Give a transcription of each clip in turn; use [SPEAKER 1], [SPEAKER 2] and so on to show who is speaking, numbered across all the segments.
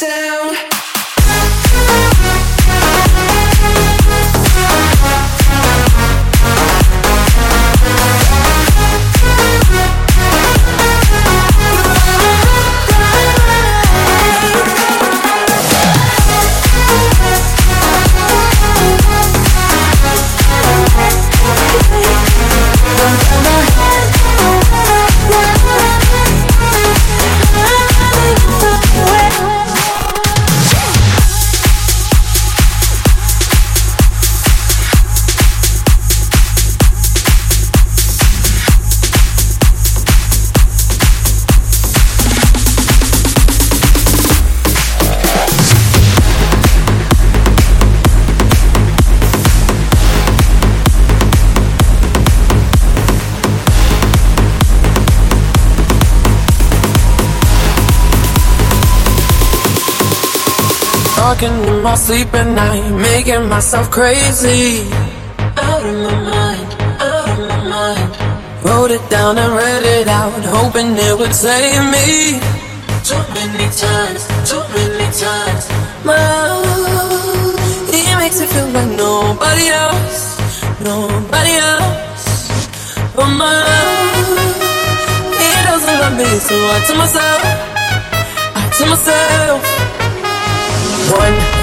[SPEAKER 1] sound?
[SPEAKER 2] In my sleep at night, making myself crazy. Out of my mind, out of my mind. Wrote it down and read it out, hoping it would save me. Too many times, too many times. My love, he makes me feel like nobody else, nobody else. But my love, he doesn't love me, so I tell myself, I tell myself. One,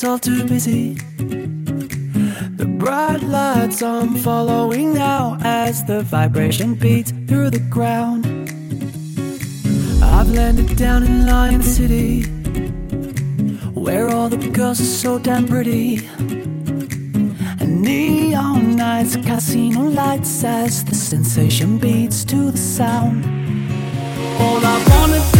[SPEAKER 3] it's all too busy. The bright lights I'm following now as the vibration beats through the ground. I've landed down in Lion City, where all the girls are so damn pretty. And neon nights, casino lights, as the sensation beats to the sound. All I wanna do.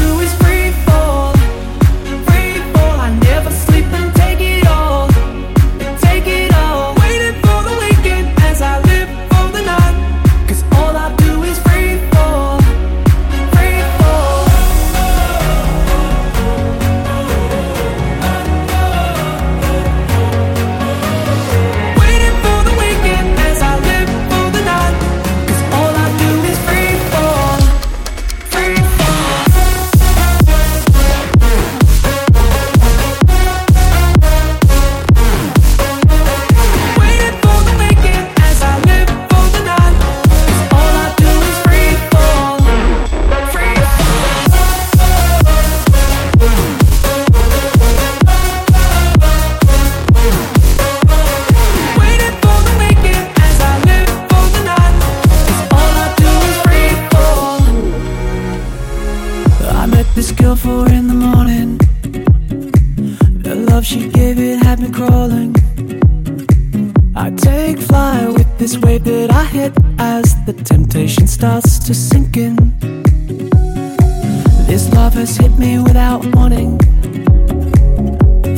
[SPEAKER 3] lovers hit me without warning.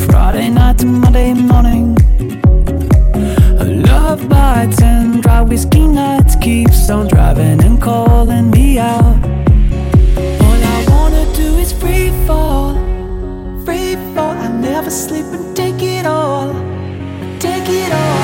[SPEAKER 3] Friday night to Monday morning. A love bites and dry whiskey nights keeps on driving and calling me out. All I wanna do is free fall,
[SPEAKER 4] free fall. I
[SPEAKER 5] never sleep and take it all,
[SPEAKER 6] take it all.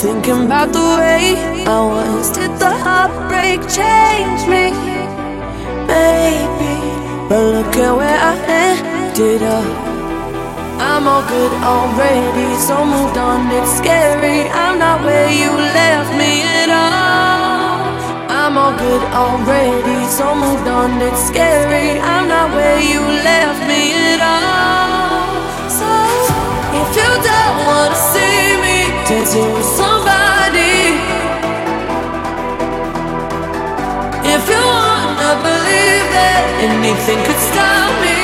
[SPEAKER 6] Thinking about the way I was. Did the heartbreak change me? Maybe, but look at where I ended up.
[SPEAKER 2] I'm all good already, so moved on. It's scary. I'm not where you left me at all. I'm all good already, so moved on. It's scary. I'm not where you left me at all. So if you don't wanna see me dancing with somebody, if you wanna believe that anything could stop me.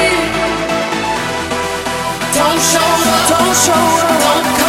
[SPEAKER 2] Don't show up, don't show up, don't come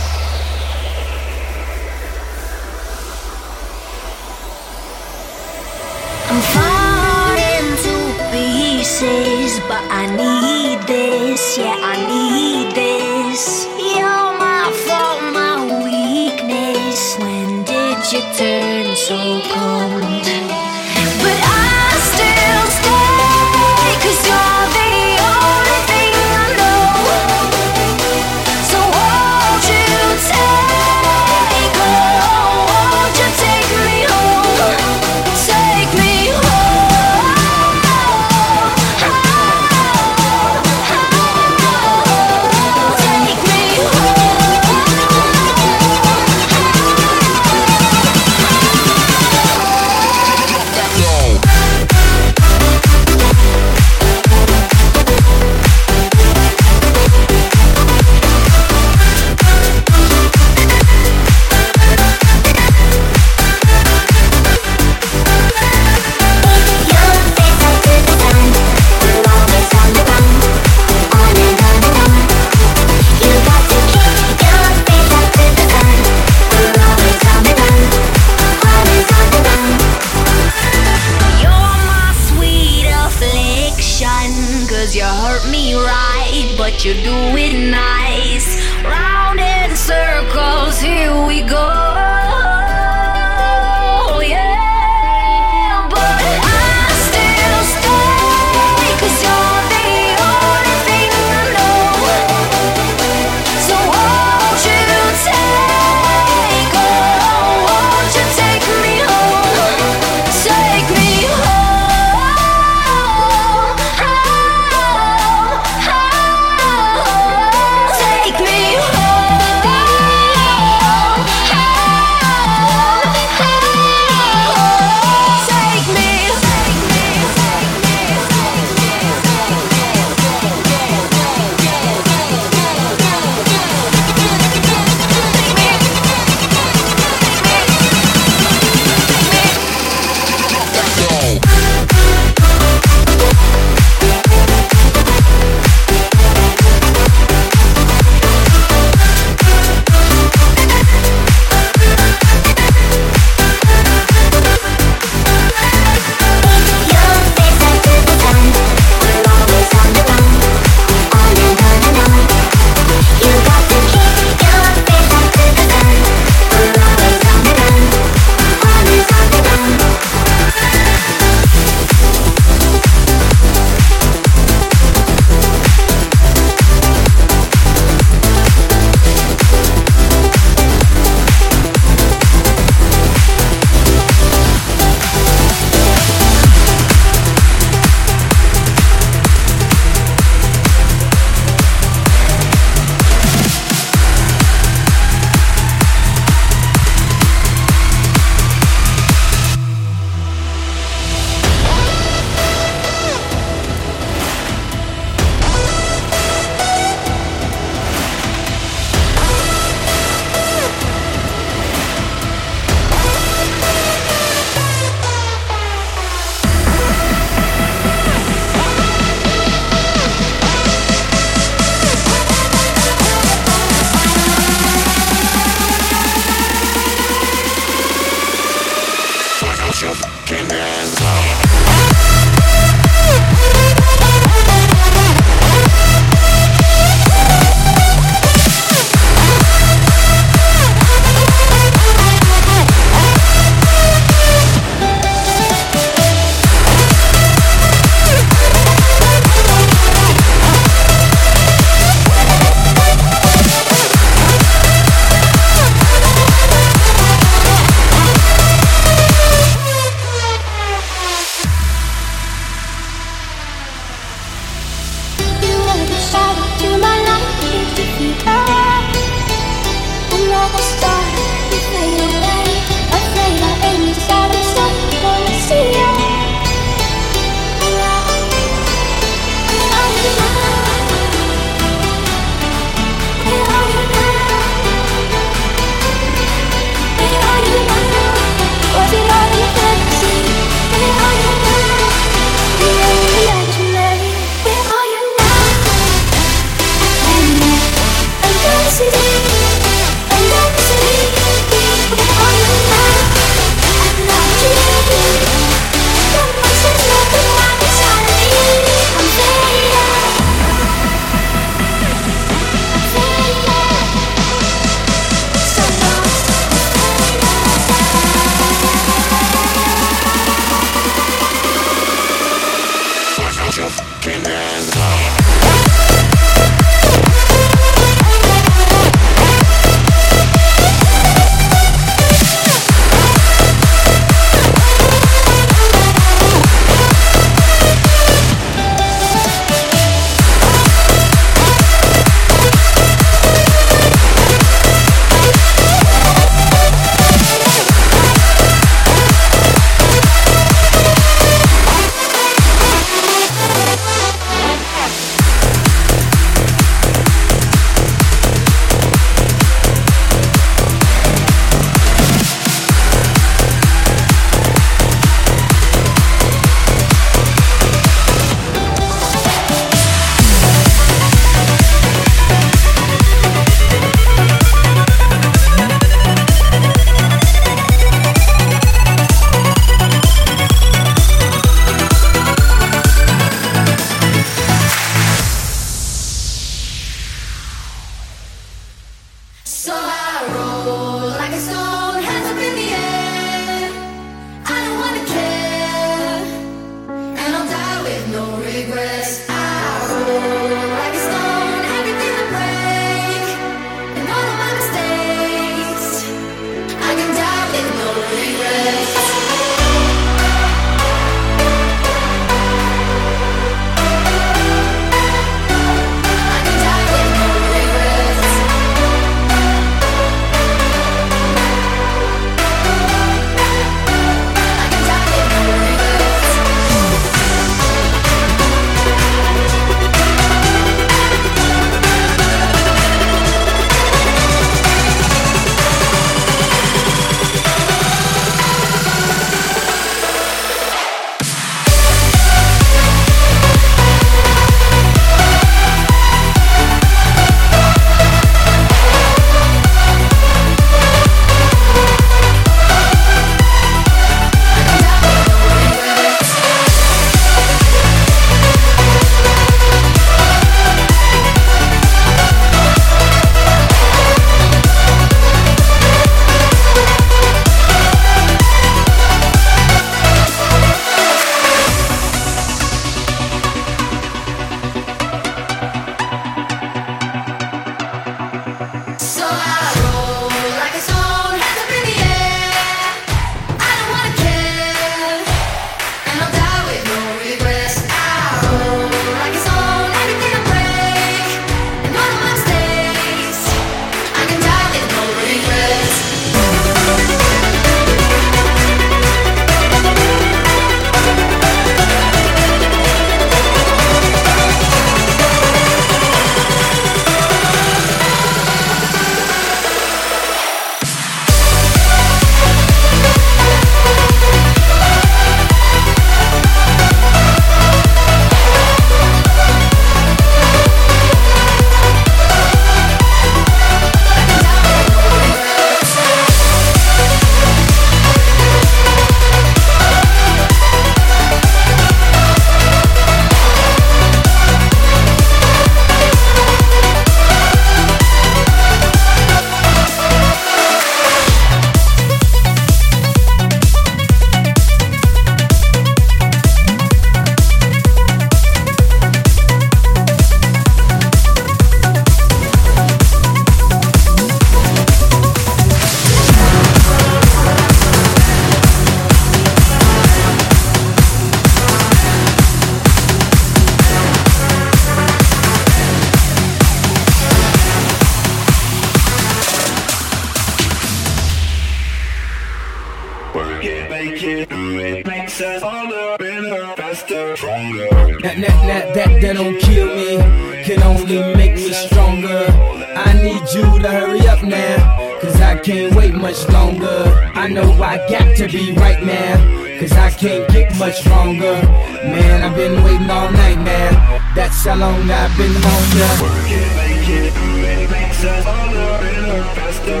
[SPEAKER 7] Man, I've been waiting all night now, that's how long I've been on ya.
[SPEAKER 8] Work it, make it, it, makes us harder, better, faster.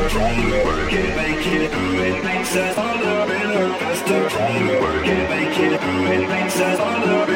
[SPEAKER 8] Work it, make it, it, makes us harder, better, faster, stronger. Work it, make it, it, makes us harder,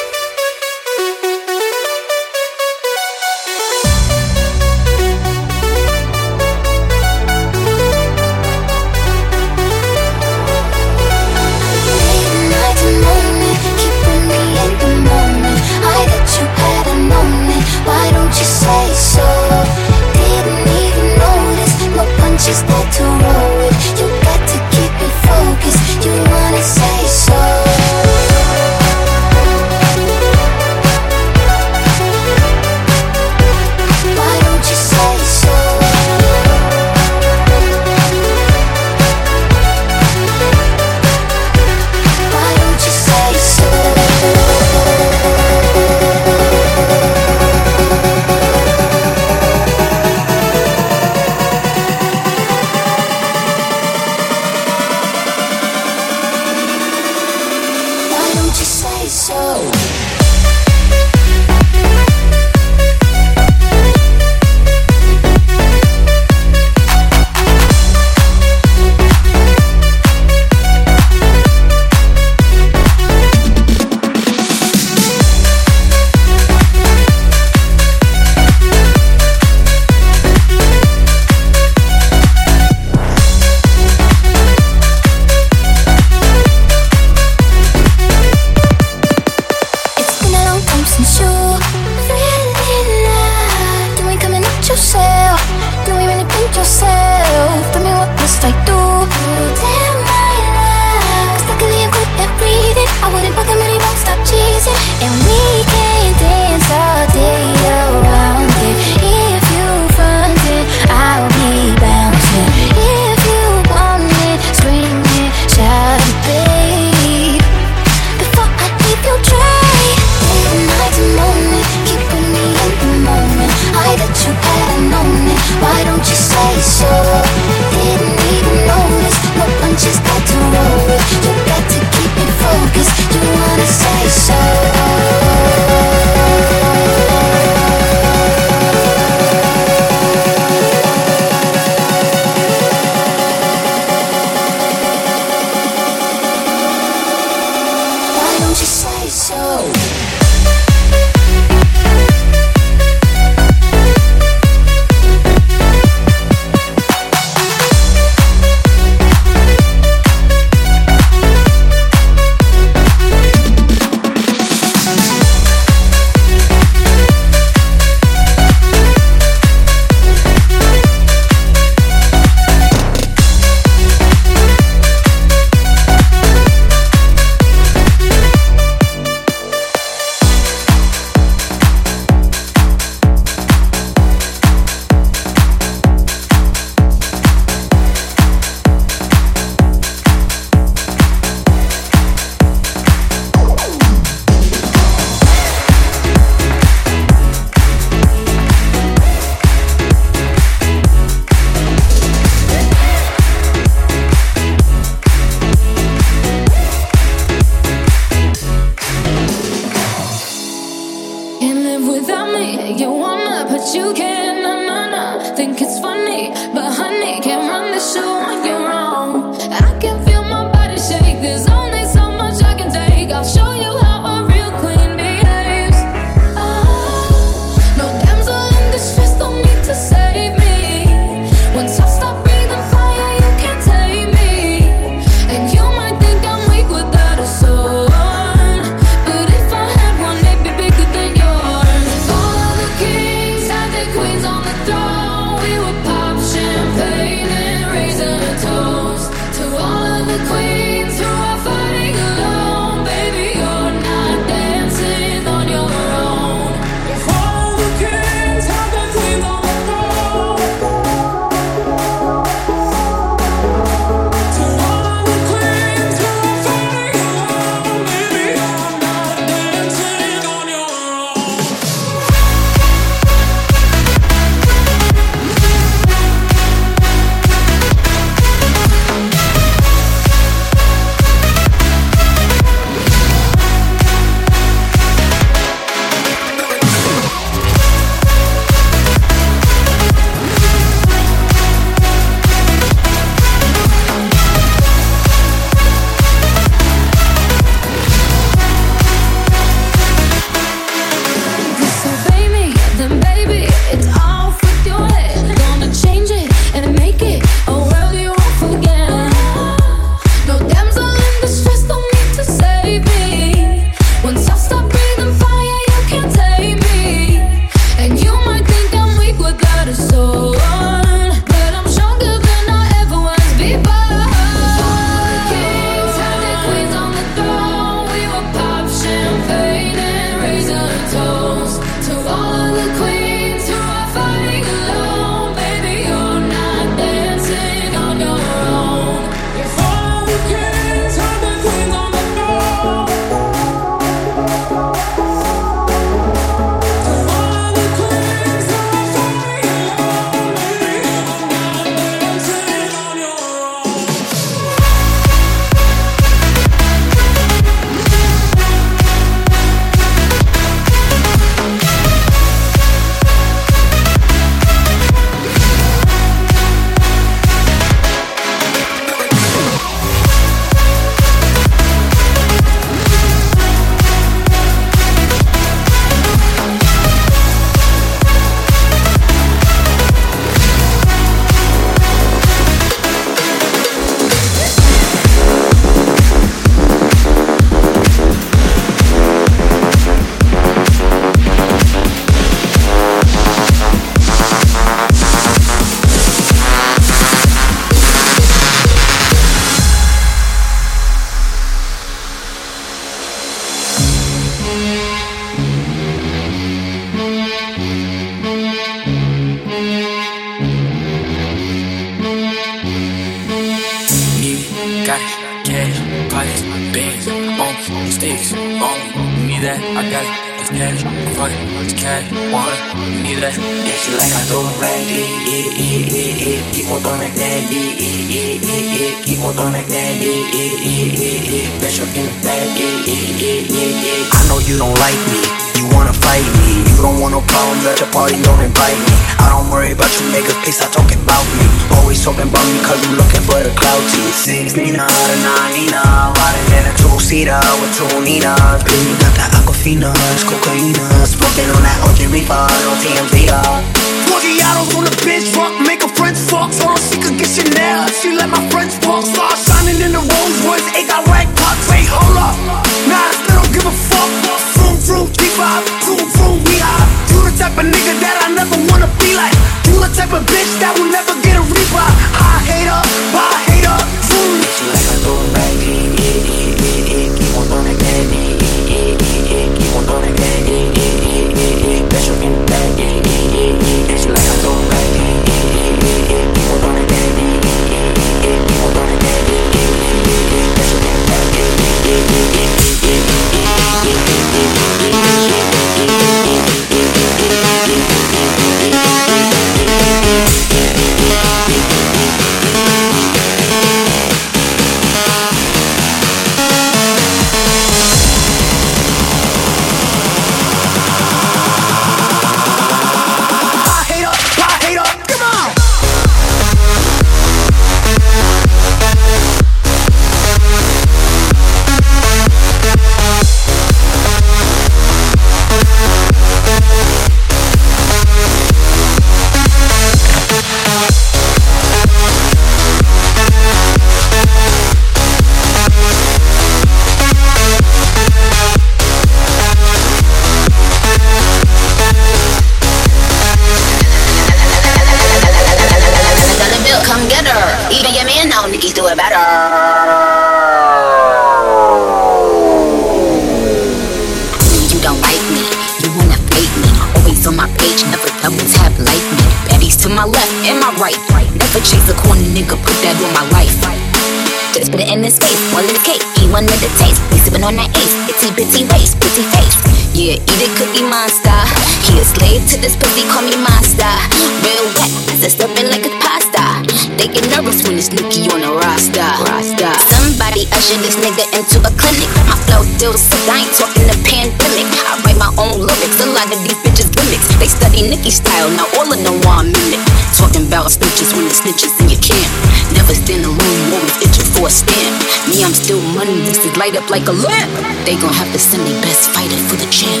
[SPEAKER 9] like a
[SPEAKER 10] lamp. They gon' have to send their best fighter for the champ.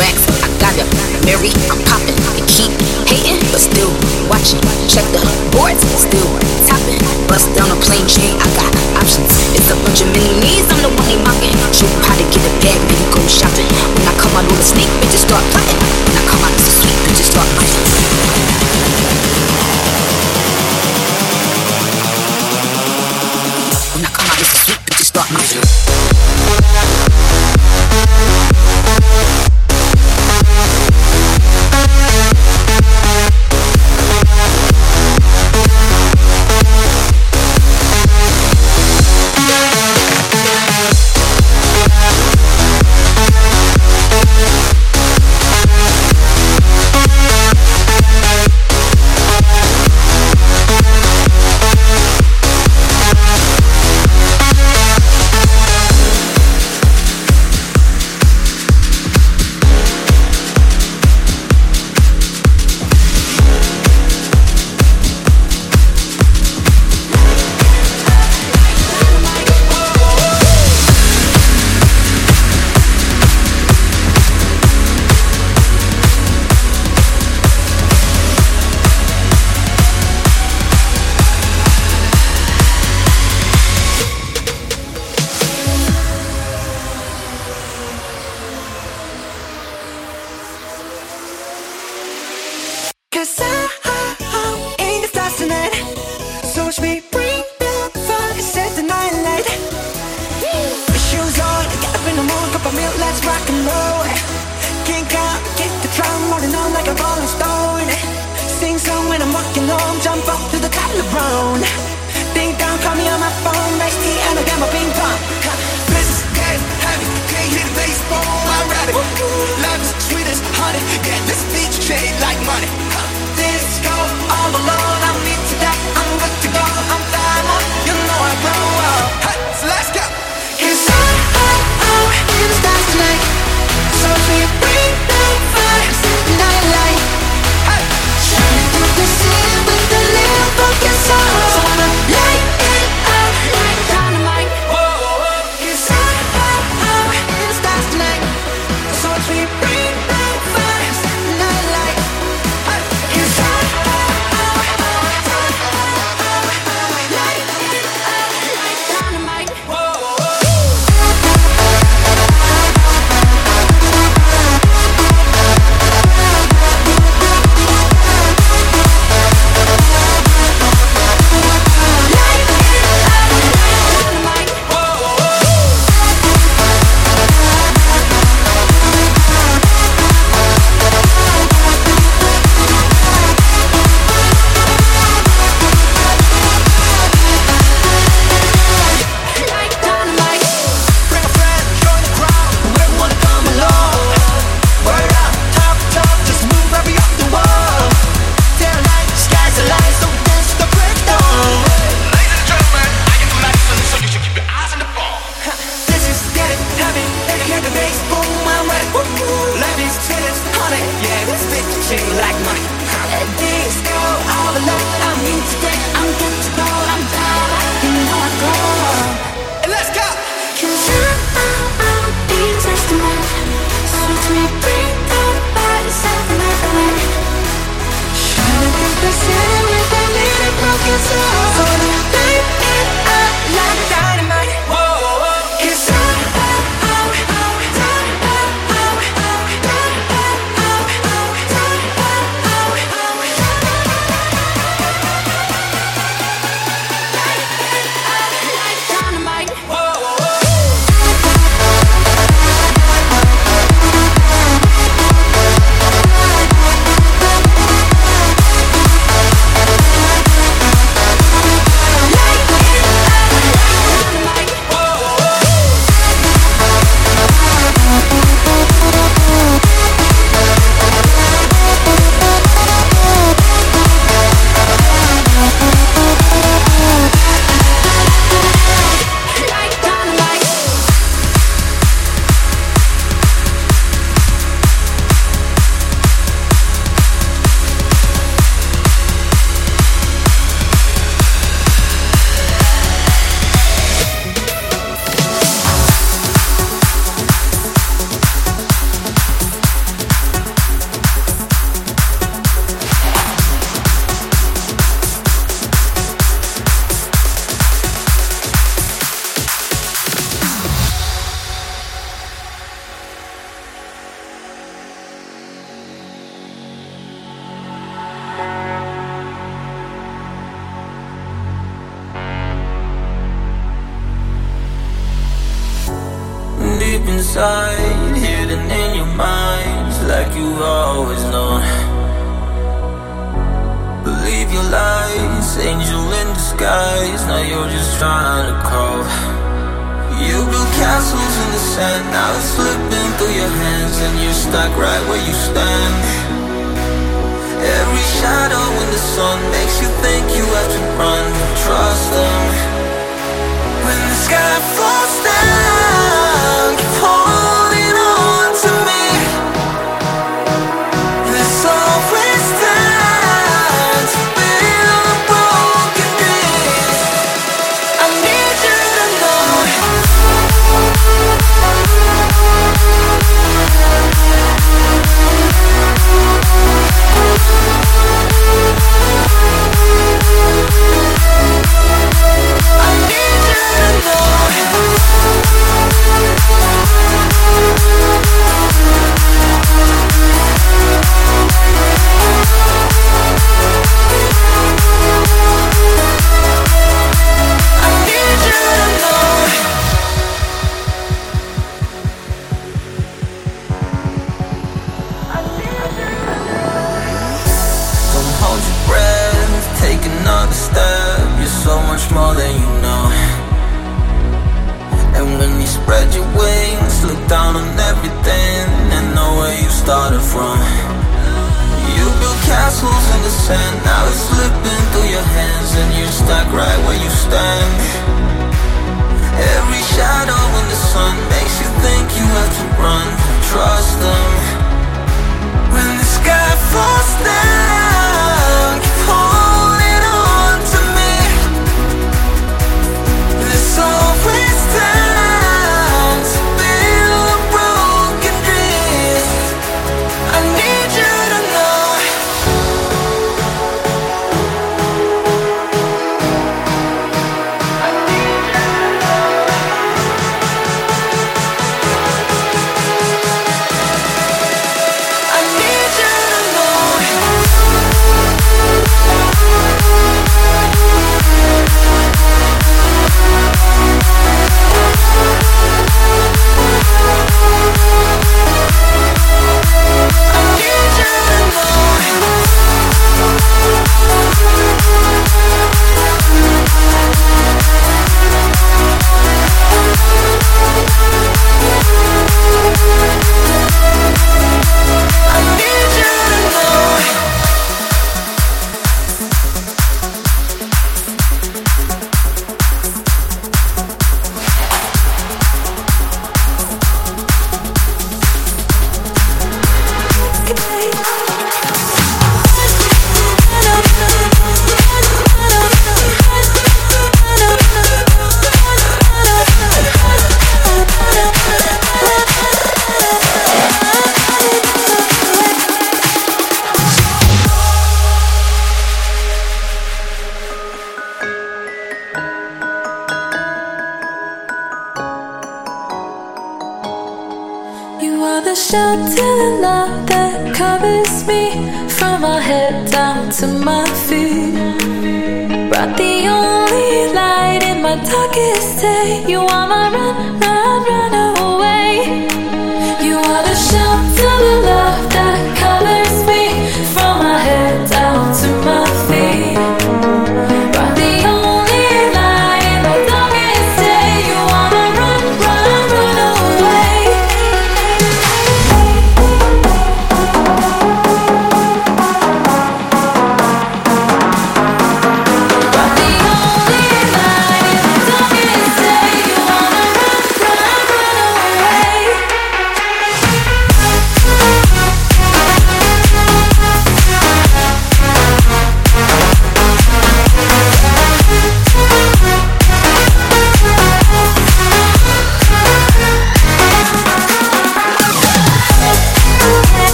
[SPEAKER 10] Racks, I got it. Mary, I'm poppin'. They keep hatin', but still watchin'. Check the boards, still toppin'. Bust down a plain chain, I got options. It's a bunch of mini me's, I'm the one they mocking. Shoot how to get a bag,